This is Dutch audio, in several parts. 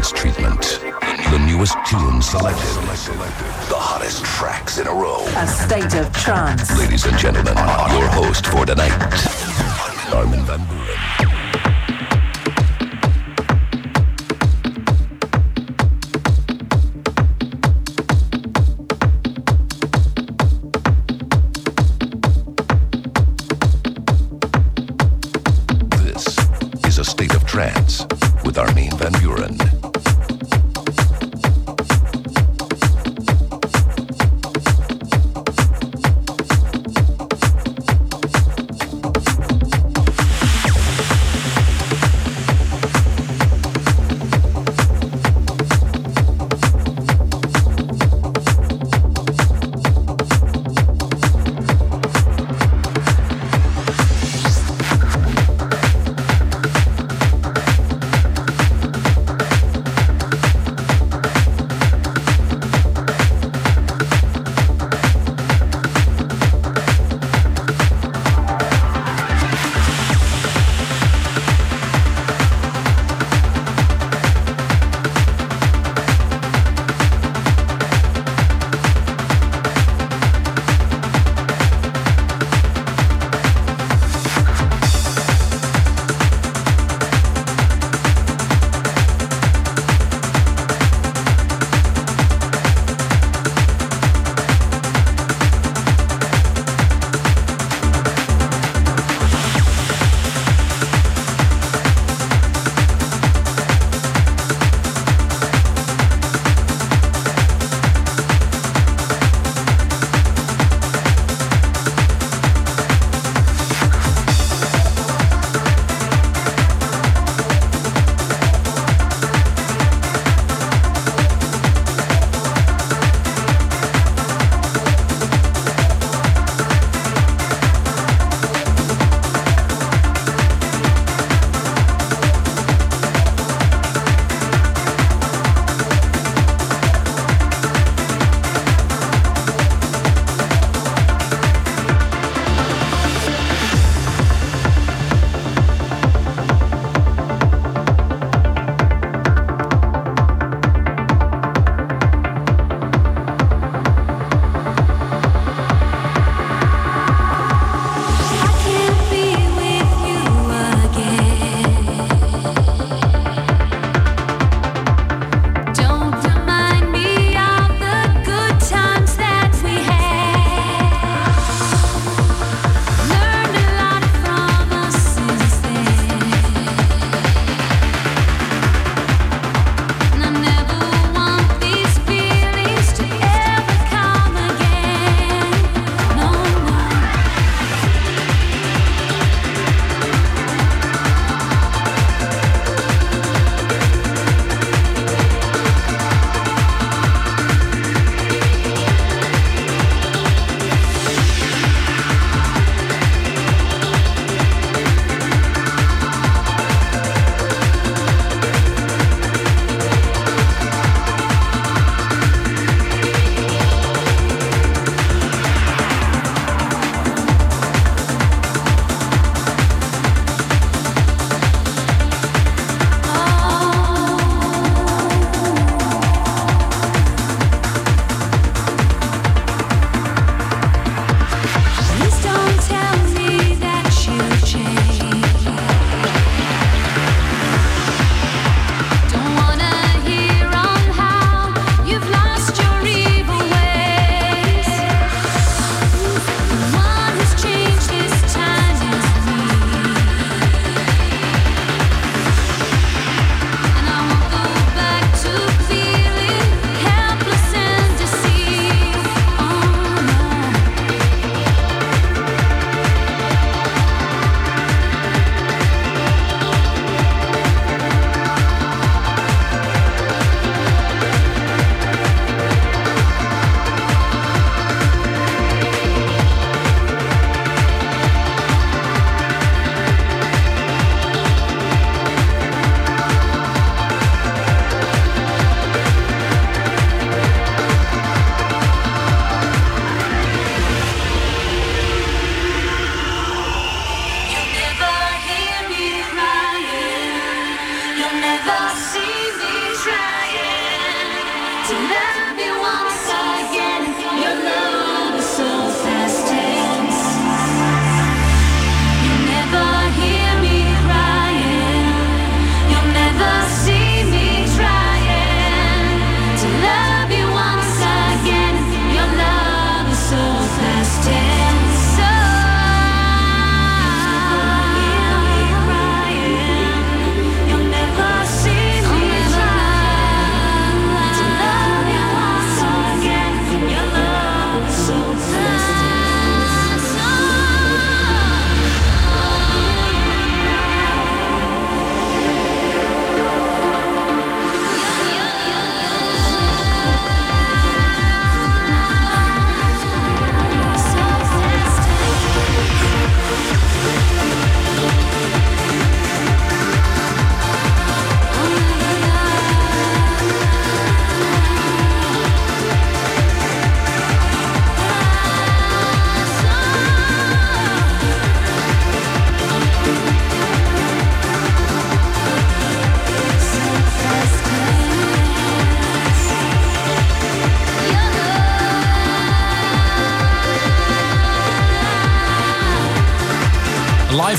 Treatment. The newest tunes selected. The hottest tracks in a row. A state of trance. Ladies and gentlemen, your host for tonight, Armin Van Buren. trance with Armin Van Buren.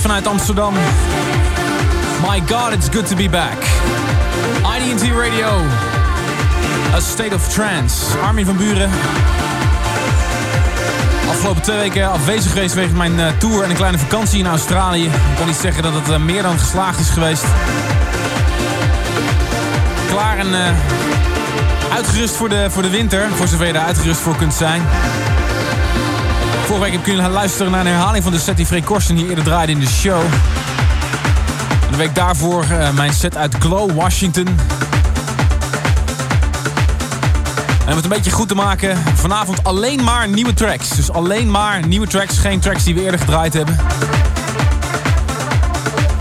Vanuit Amsterdam. My God, it's good to be back. IDT Radio. A State of Trance. Armin van Buren. Afgelopen twee weken afwezig geweest wegens mijn uh, tour en een kleine vakantie in Australië. Ik kan niet zeggen dat het uh, meer dan geslaagd is geweest. Klaar en uh, uitgerust voor de, voor de winter. Voor zover je daar uitgerust voor kunt zijn. Vorige week heb kunnen luisteren naar een herhaling van de set die Freek Korsten eerder draaide in de show. De week daarvoor uh, mijn set uit Glow, Washington. En om het een beetje goed te maken, vanavond alleen maar nieuwe tracks. Dus alleen maar nieuwe tracks, geen tracks die we eerder gedraaid hebben.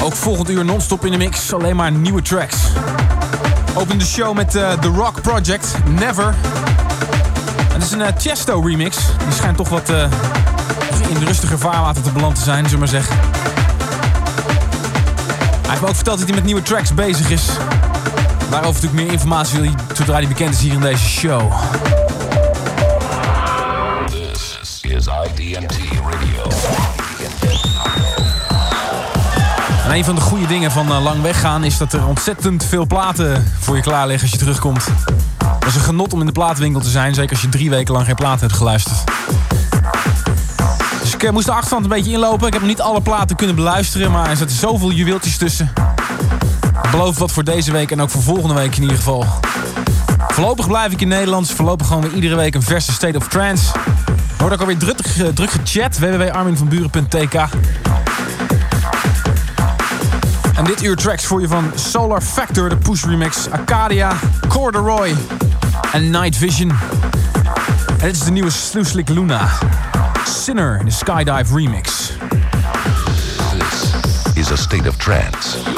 Ook volgend uur non-stop in de mix, alleen maar nieuwe tracks. Open de show met uh, The Rock Project, Never. Is een Chesto remix. Die schijnt toch wat uh, in de rustige vaarwater te beland te zijn, zullen we maar zeggen. Hij heeft me ook verteld dat hij met nieuwe tracks bezig is. Daarover natuurlijk meer informatie wil zodra hij bekend is hier in deze show. This is IDMT Radio. En een van de goede dingen van uh, lang weggaan is dat er ontzettend veel platen voor je klaar liggen als je terugkomt. Is een genot om in de plaatwinkel te zijn, zeker als je drie weken lang geen plaat hebt geluisterd. Dus ik uh, moest de achterstand een beetje inlopen. Ik heb niet alle platen kunnen beluisteren, maar er zitten zoveel juweeltjes tussen. Ik beloof wat voor deze week en ook voor volgende week in ieder geval. Voorlopig blijf ik in Nederlands. Voorlopig gewoon weer iedere week een verse State of Trance. Wordt ook alweer druk, druk gechat. www.arminvanburen.tk En dit uur tracks voor je van Solar Factor, de Push Remix, Acadia, Corduroy en Night Vision. En dit is de nieuwe Luna. Sinner, in de Skydive Remix. This is a state of trance.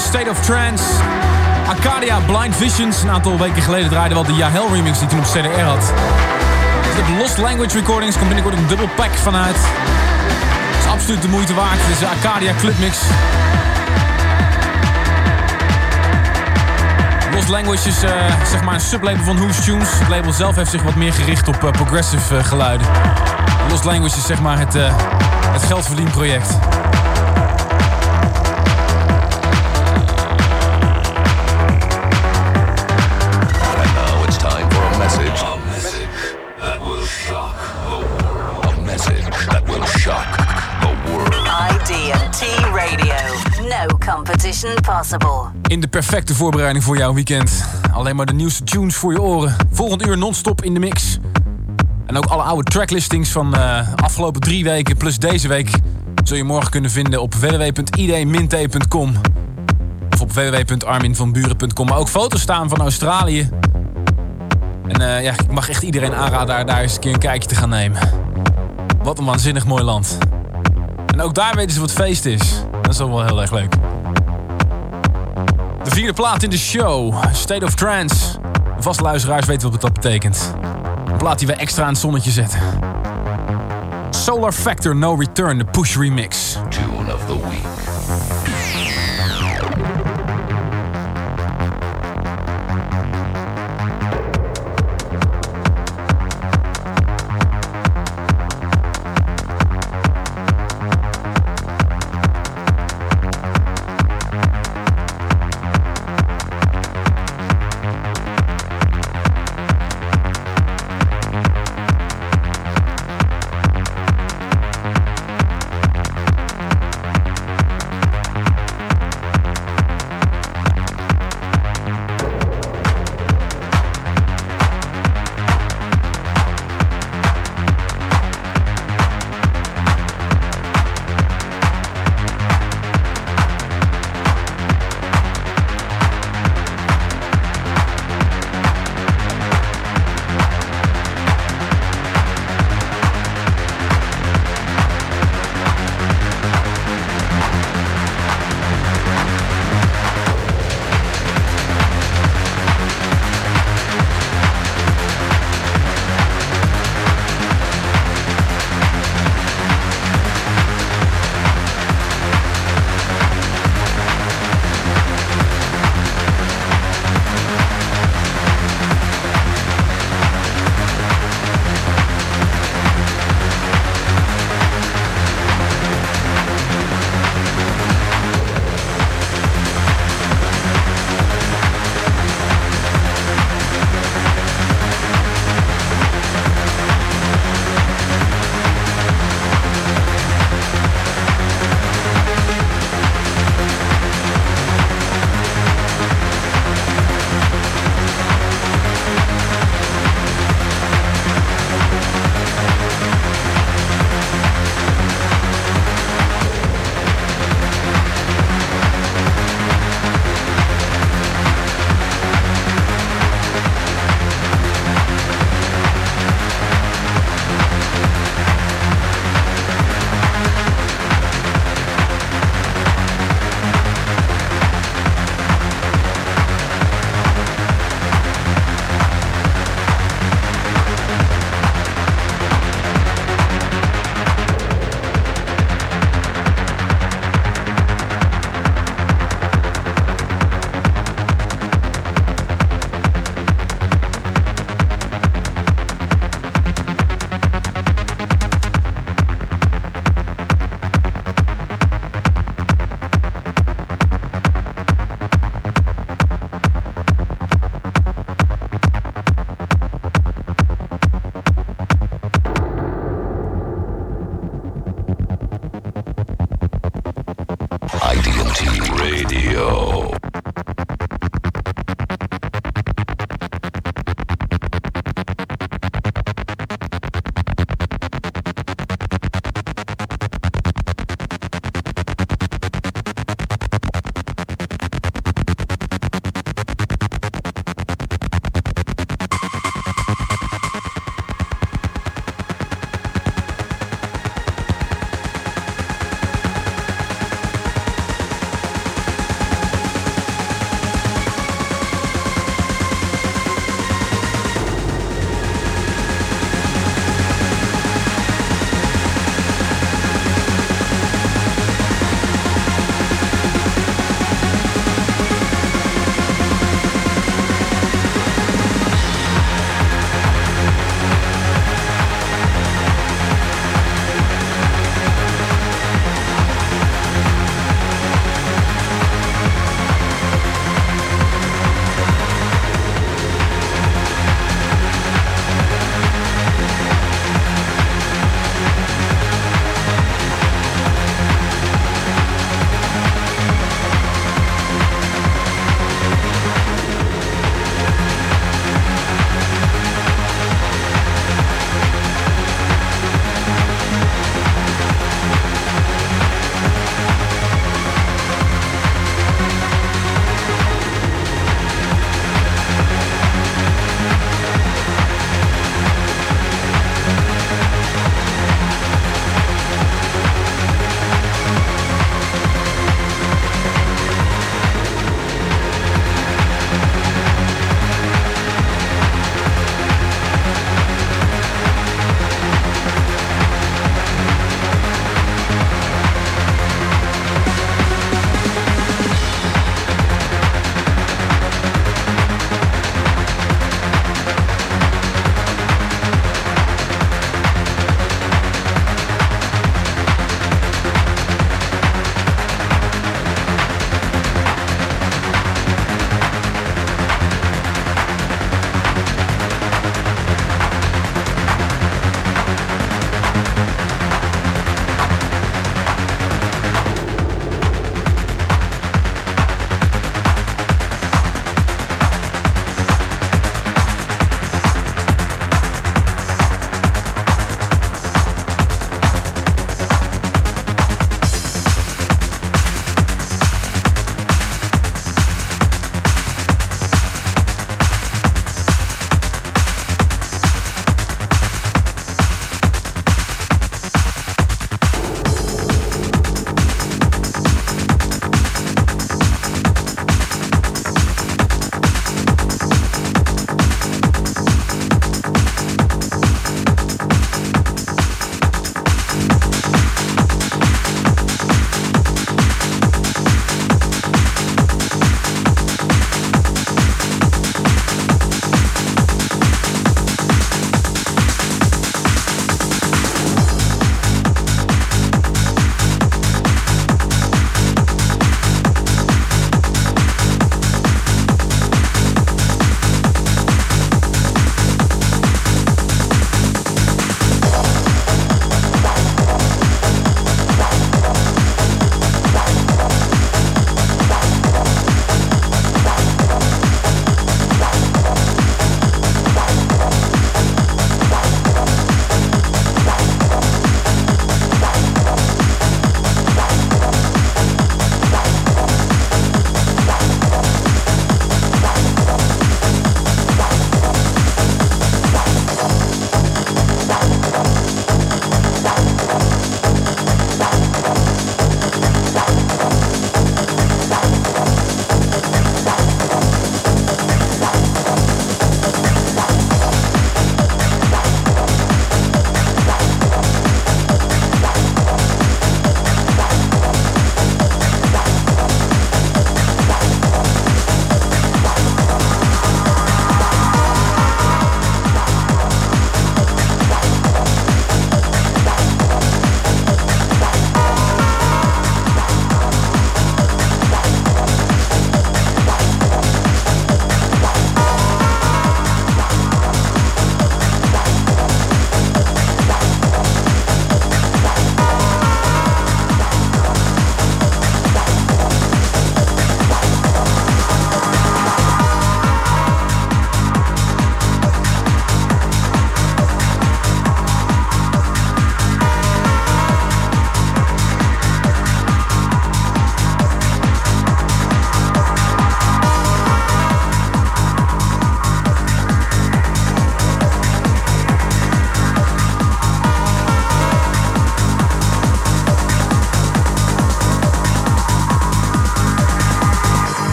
State of Trance. Arcadia, Blind Visions. Een aantal weken geleden draaide wel de Yahel remix die toen op CDR had. De Lost Language Recordings komt binnenkort een dubbel pack vanuit. Het is absoluut de moeite waard. Het is de Arcadia Clubmix. Lost Language is uh, zeg maar een sublabel van Who's Tunes. Het label zelf heeft zich wat meer gericht op uh, progressive uh, geluiden. Lost Language is zeg maar het, het geldverdienproject. competition In de perfecte voorbereiding voor jouw weekend. Alleen maar de nieuwste tunes voor je oren. Volgend uur non-stop in de mix. En ook alle oude tracklistings van de uh, afgelopen drie weken plus deze week... zul je morgen kunnen vinden op www.id-t.com. Of op www.arminvanburen.com. Maar ook foto's staan van Australië. En uh, ja, ik mag echt iedereen aanraden daar, daar eens een keer een kijkje te gaan nemen. Wat een waanzinnig mooi land. En ook daar weten ze wat feest is. Dat is wel heel erg leuk. De vierde plaat in de show, State of Trance. Vast luisteraars weten wat dat betekent. Een plaat die we extra aan het zonnetje zetten. Solar Factor No Return, de Push Remix. Tune of the Week.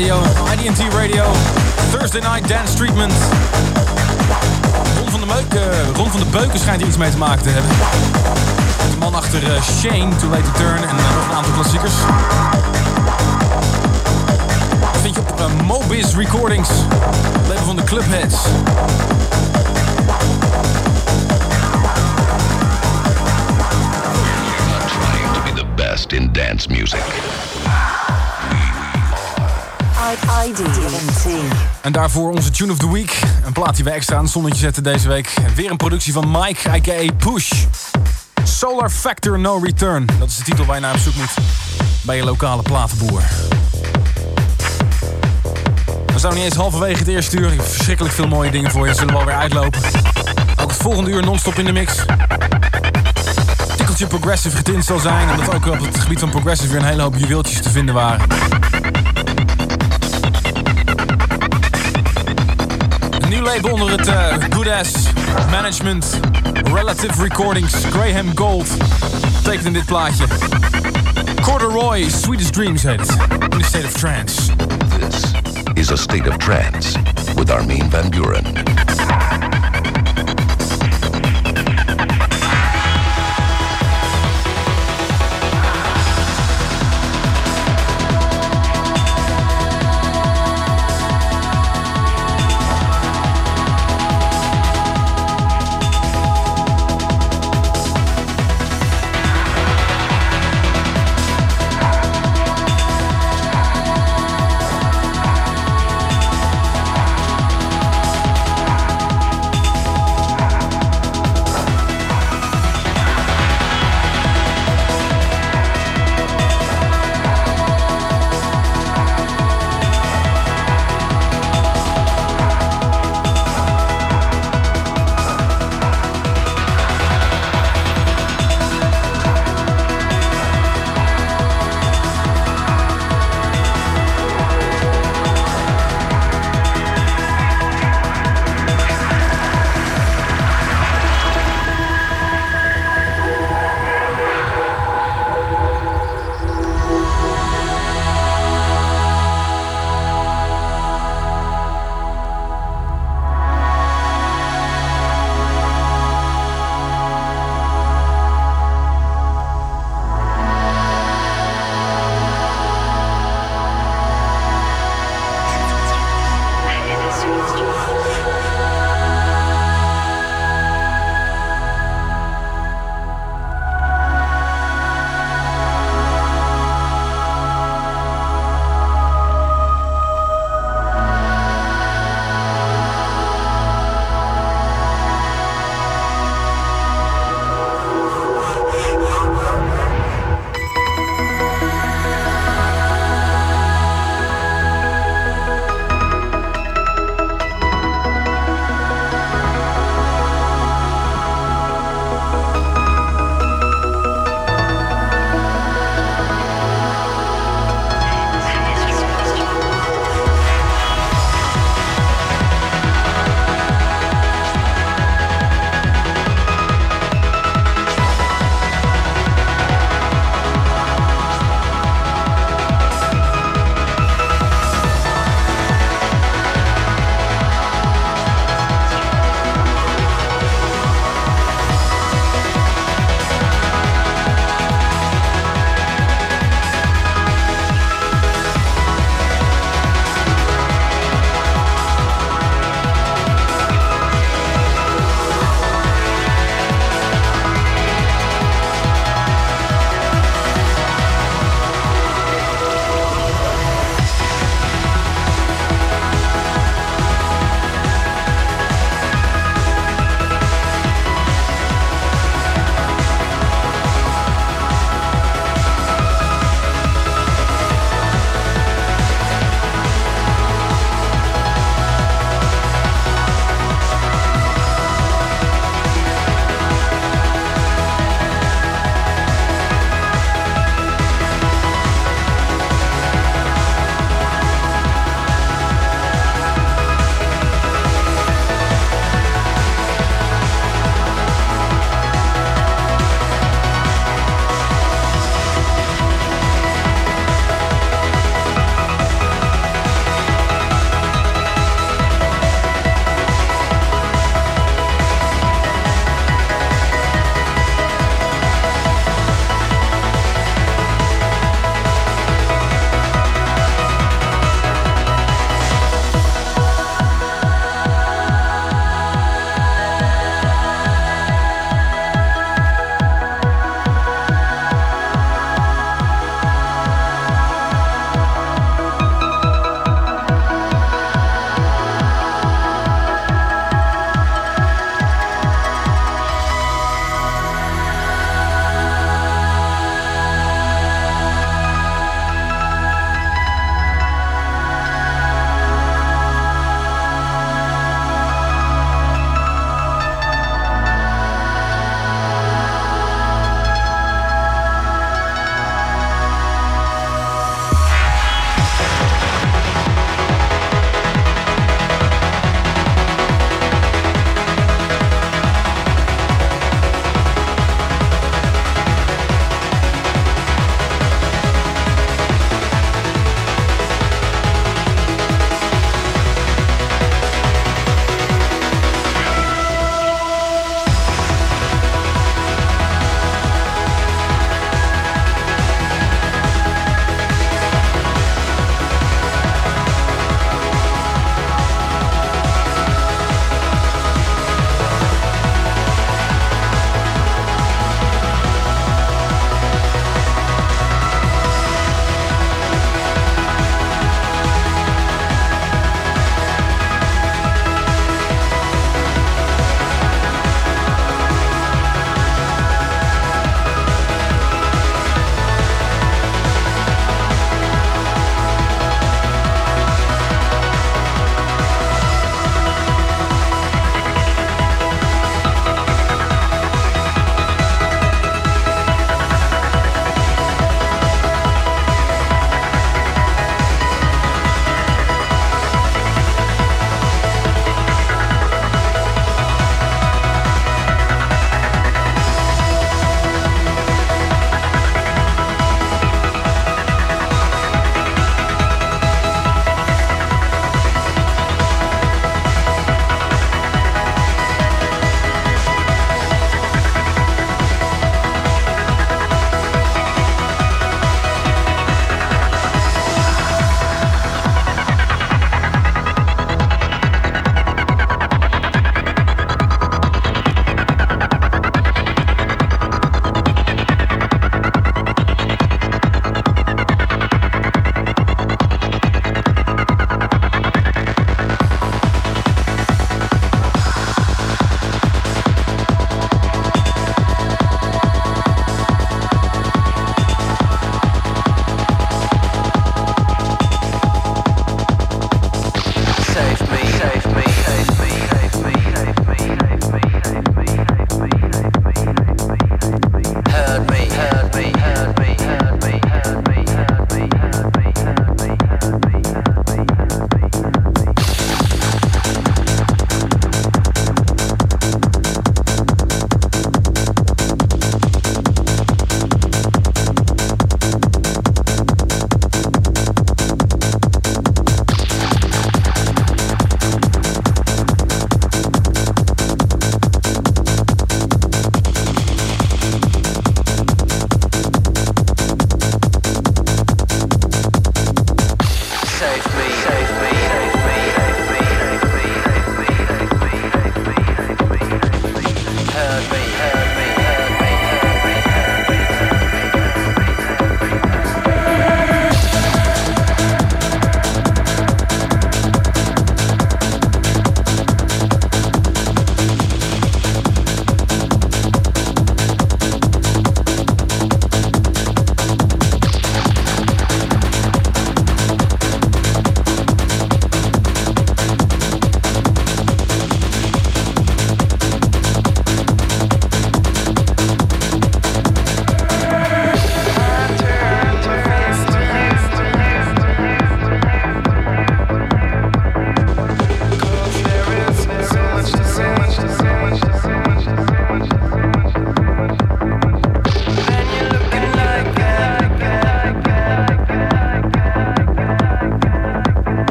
Radio. IDT Radio. Thursday Night Dance Treatment. Ron van de, Meuk, uh, Ron van de Beuken schijnt er iets mee te maken te hebben. De man achter uh, Shane, Too Late to Turn en uh, nog een aantal klassiekers. Dat vind je op Mobis Recordings. Label van de Clubheads. in dance music. En daarvoor onze Tune of the Week. Een plaat die we extra aan het zonnetje zetten deze week. Weer een productie van Mike, a.k.a. Push. Solar Factor No Return. Dat is de titel waar je naar op zoek moet bij je lokale platenboer. We zijn niet eens halverwege het eerste uur. Ik heb verschrikkelijk veel mooie dingen voor je. Zullen we alweer uitlopen. Ook het volgende uur non-stop in de mix tikkeltje progressive getint zal zijn. Omdat ook op het gebied van progressive weer een hele hoop juweeltjes te vinden waren. Label onder het uh, Good Ass Management Relative Recordings Graham Gold tekent in dit plaatje. Corduroy Sweetest Dreams heet het. In a state of trance. This is a state of trance with Armin van Buren.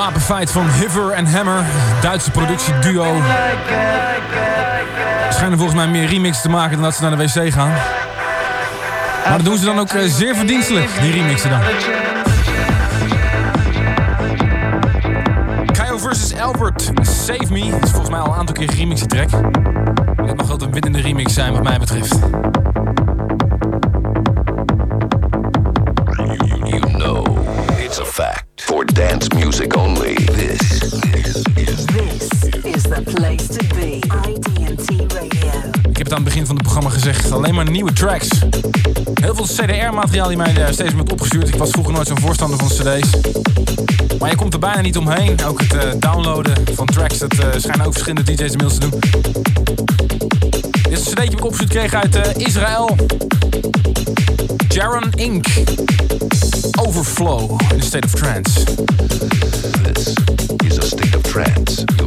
Wapenfeit van Hiver en Hammer. Duitse productieduo. Schijnen volgens mij meer remixen te maken dan dat ze naar de wc gaan. Maar dat doen ze dan ook eh, zeer verdienstelijk, die remixen dan. Kyle vs. Albert, Save Me. Is volgens mij al een aantal keer remixie track. Dat mag wel een winnende remix zijn wat mij betreft. Gezegd. Alleen maar nieuwe tracks. Heel veel CDR-materiaal die mij eh, steeds wordt opgestuurd. Ik was vroeger nooit zo'n voorstander van cd's. Maar je komt er bijna niet omheen. Ook het uh, downloaden van tracks, dat uh, schijnen ook verschillende DJ's inmiddels te doen. Dit is een cd'tje ik opgestuurd kreeg uit Israël. Jaron Inc. Overflow in a state of trance. This is a state of trance.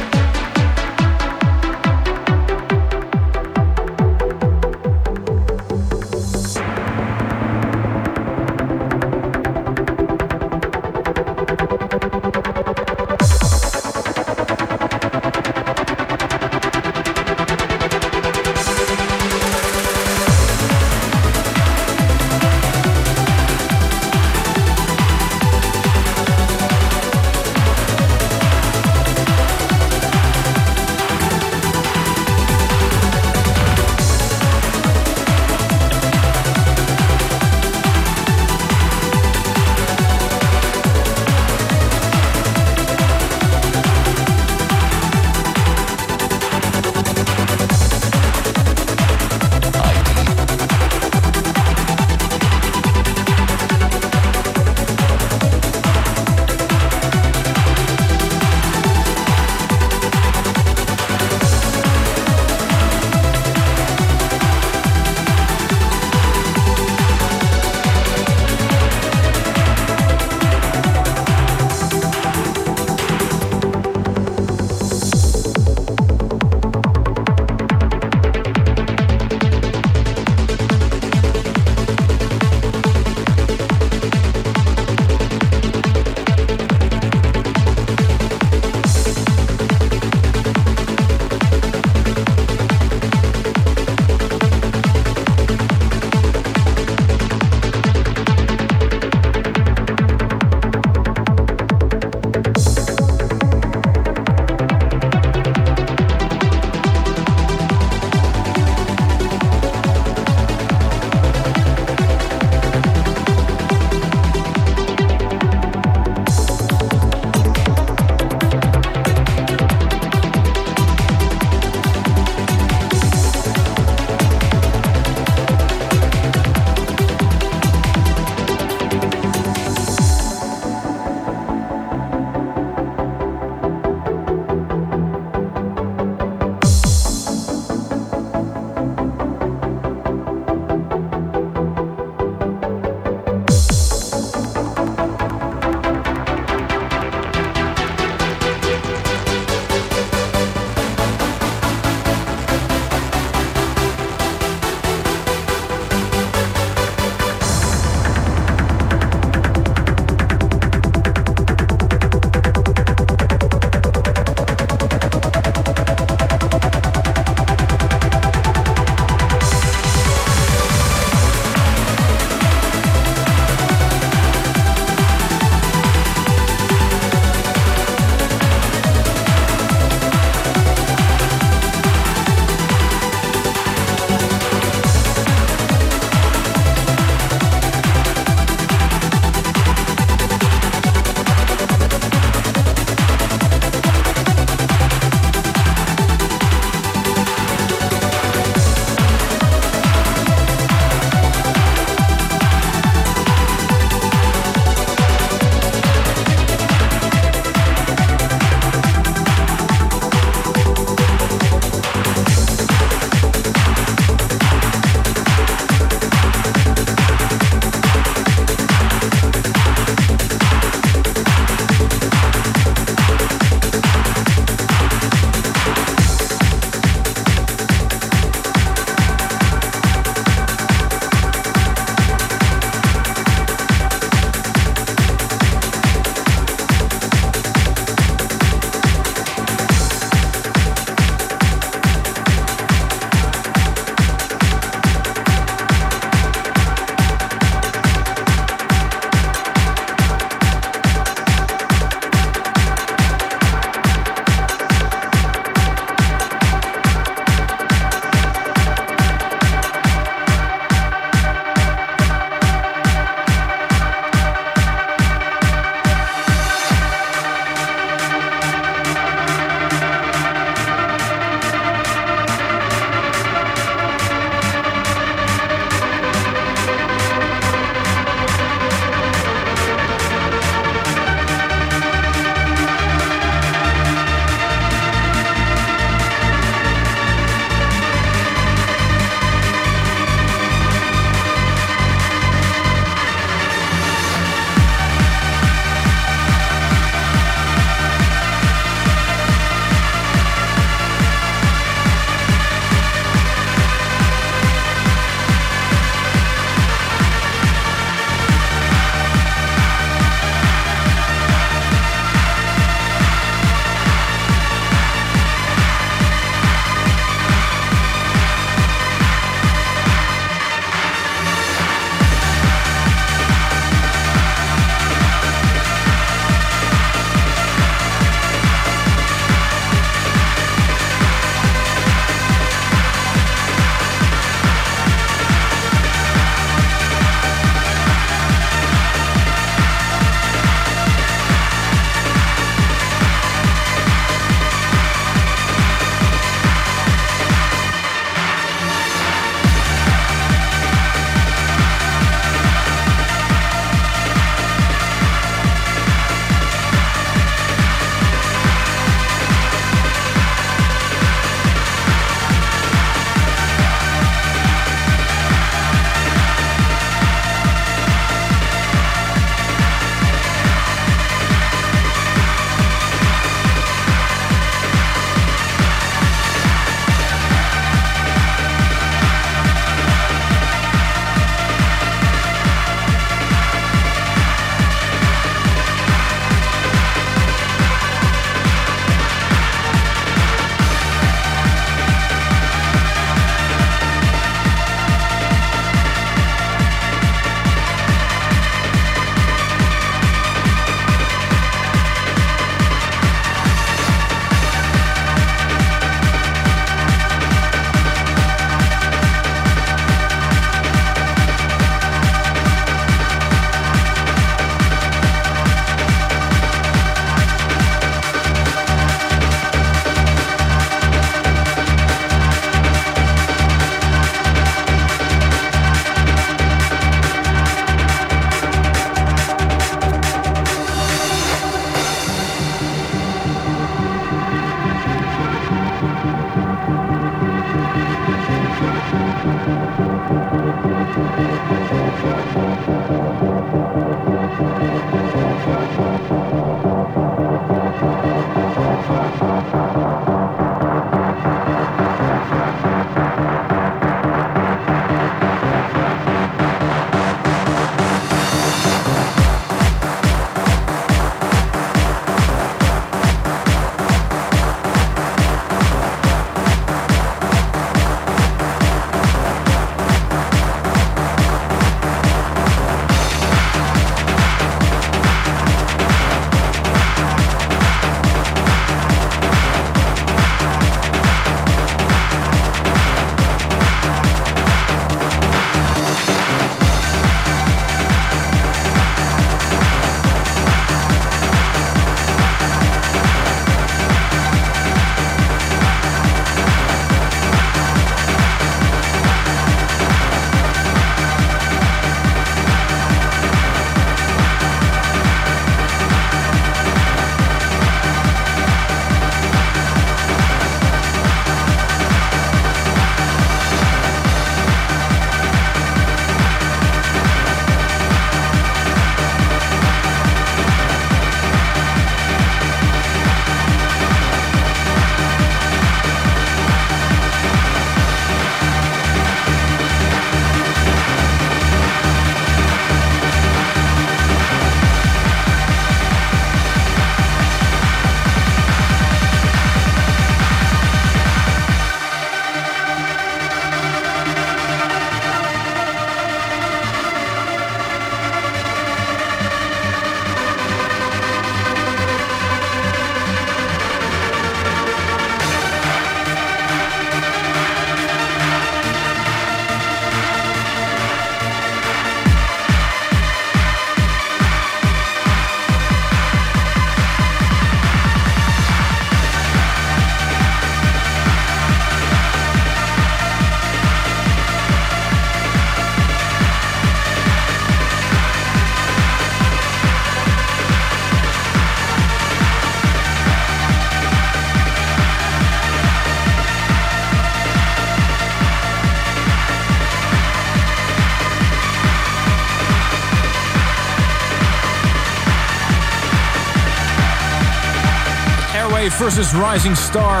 Versus Rising Star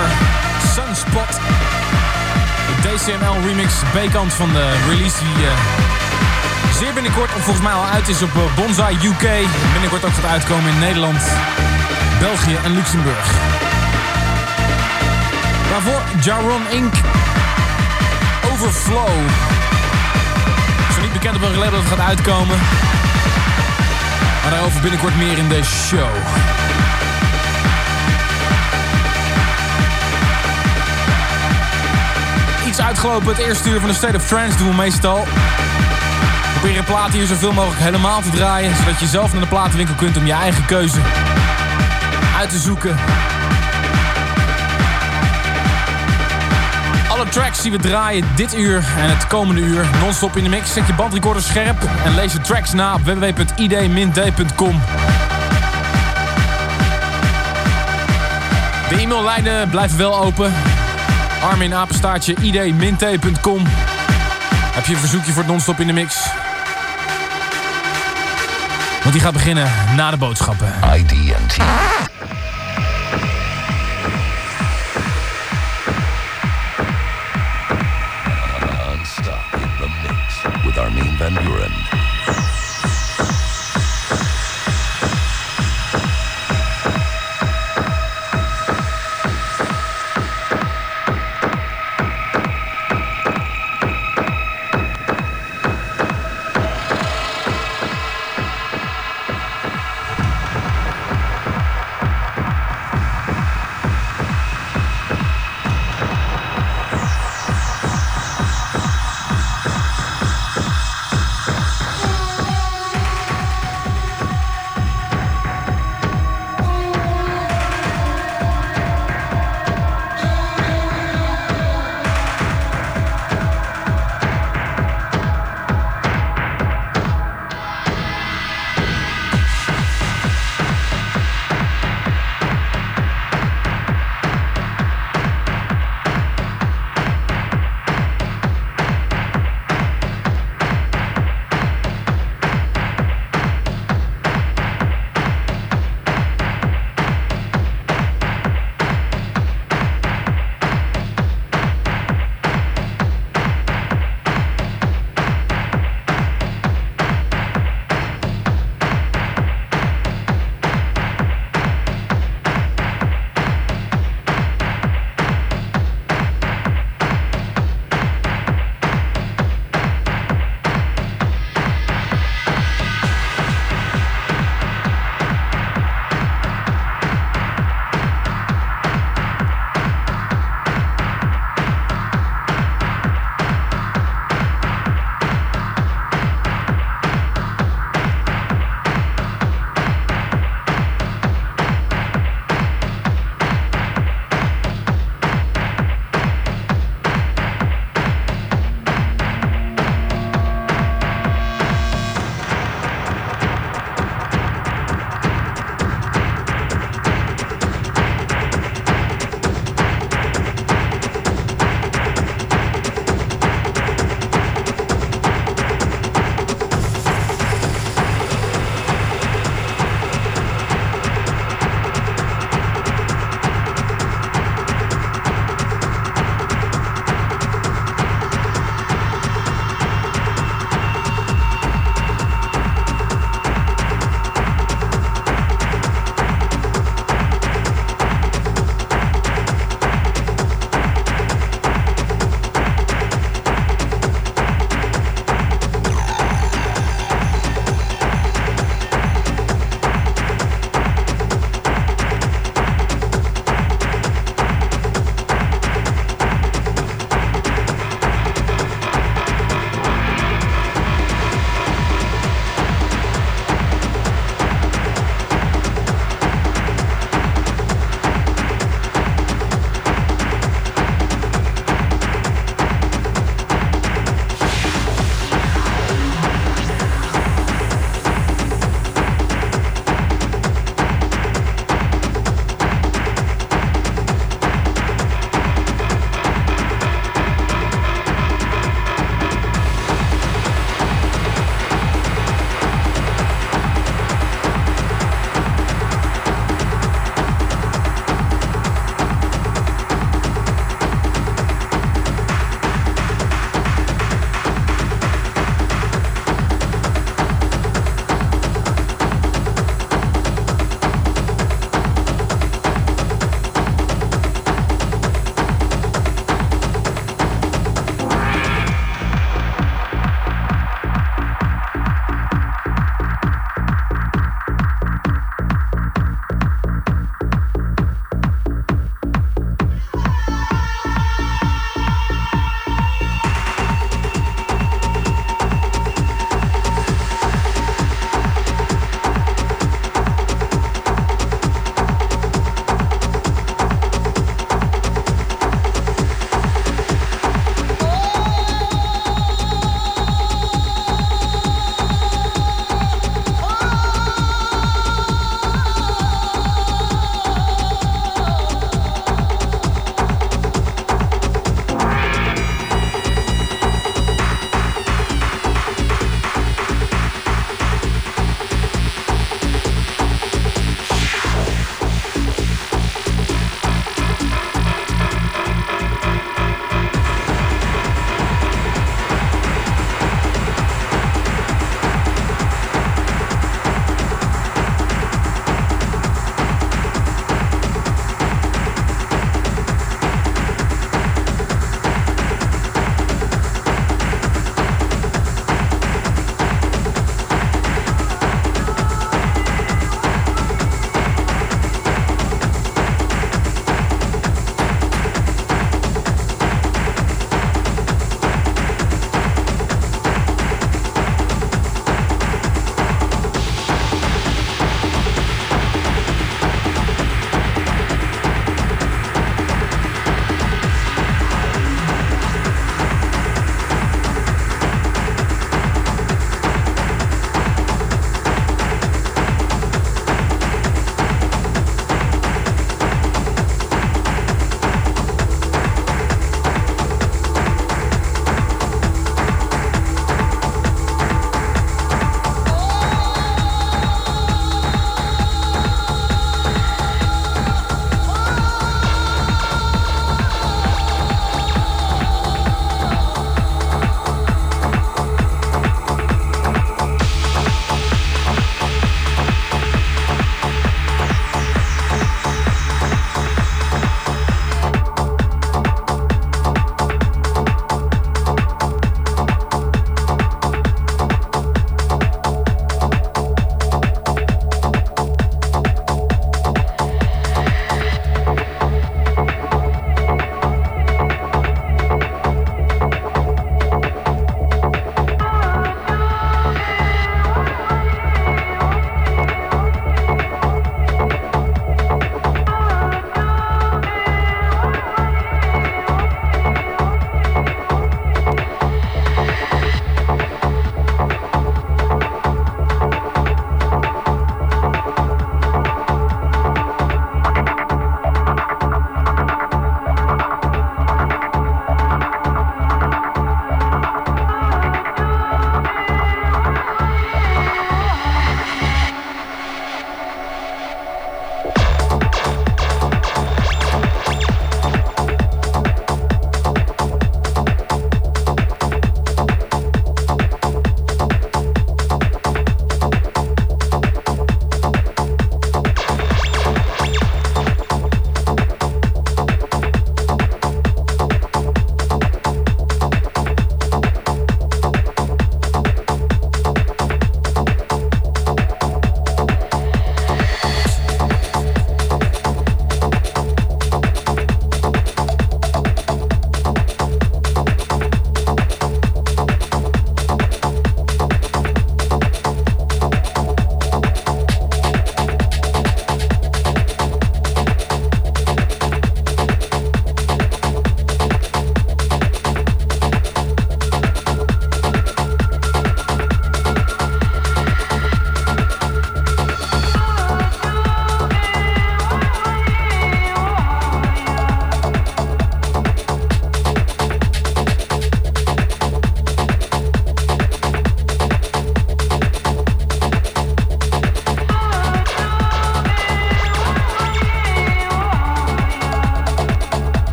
Sunspot. De DCML remix B-kant van de release die uh, zeer binnenkort, of volgens mij al uit is op uh, Bonsai UK. Binnenkort ook gaat uitkomen in Nederland, België en Luxemburg. Daarvoor Jaron Inc. Overflow. Zo niet bekend op welk label dat gaat uitkomen. Maar daarover binnenkort meer in deze show. Uitgelopen. Het eerste uur van de State of Trance doen we meestal. Proberen platen hier zoveel mogelijk helemaal te draaien. Zodat je zelf naar de platenwinkel kunt om je eigen keuze uit te zoeken. Alle tracks die we draaien dit uur en het komende uur non-stop in de mix. Zet je bandrecorder scherp en lees de tracks na op www.id-d.com. De e-maillijnen blijven wel open. Armin Apenstaartje id-t.com. Heb je een verzoekje voor het non-stop in de mix? Want die gaat beginnen na de boodschappen. ID&T.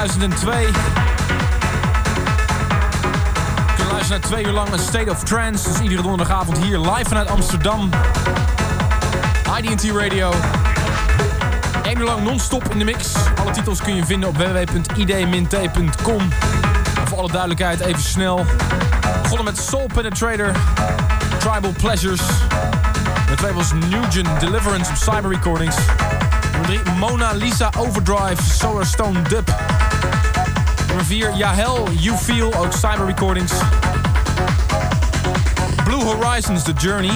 2002. Je kunt luisteren naar twee uur lang een State of Trance. Dus iedere donderdagavond hier live vanuit Amsterdam. IDT Radio. Eén uur lang non-stop in de mix. Alle titels kun je vinden op www.id-t.com. Voor alle duidelijkheid even snel. Begonnen met Soul Penetrator. Tribal Pleasures. Nummer 2 was Nugent Deliverance op Cyber Recordings. Nummer 3 Mona Lisa Overdrive Solar Stone Dub. Nummer 4 Yahel You Feel ook Cyber Recordings. Blue Horizons The Journey.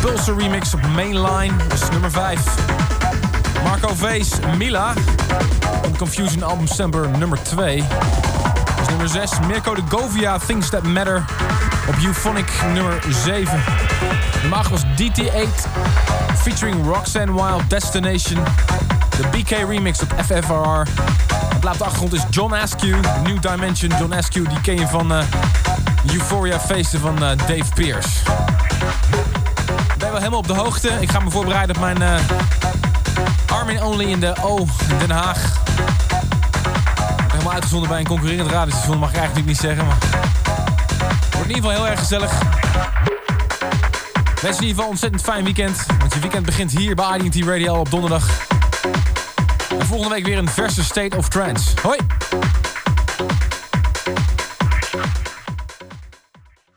De remix op Mainline. Dat is nummer 5. Marco Vees Mila. Op Confusion album December nummer 2. Dat is nummer 6. Mirko de Govia Things That Matter. Op Euphonic nummer 7. Nummer 8 was DT8 featuring Roxanne Wild Destination. De BK remix op FFRR. Op de achtergrond is John Askew, New Dimension. John Askew, die ken je van uh, Euphoria feesten van uh, Dave Pierce. Ik ben wel helemaal op de hoogte. Ik ga me voorbereiden op mijn uh, Armin Only in de O Den Haag. Helemaal uitgezonden bij een concurrerend radiostation, mag ik eigenlijk niet zeggen. Maar het wordt in ieder geval heel erg gezellig. Wens in ieder geval een ontzettend fijn weekend. Want je weekend begint hier bij IDT Radio op donderdag. En volgende week weer een verse State of Trance. Hoi!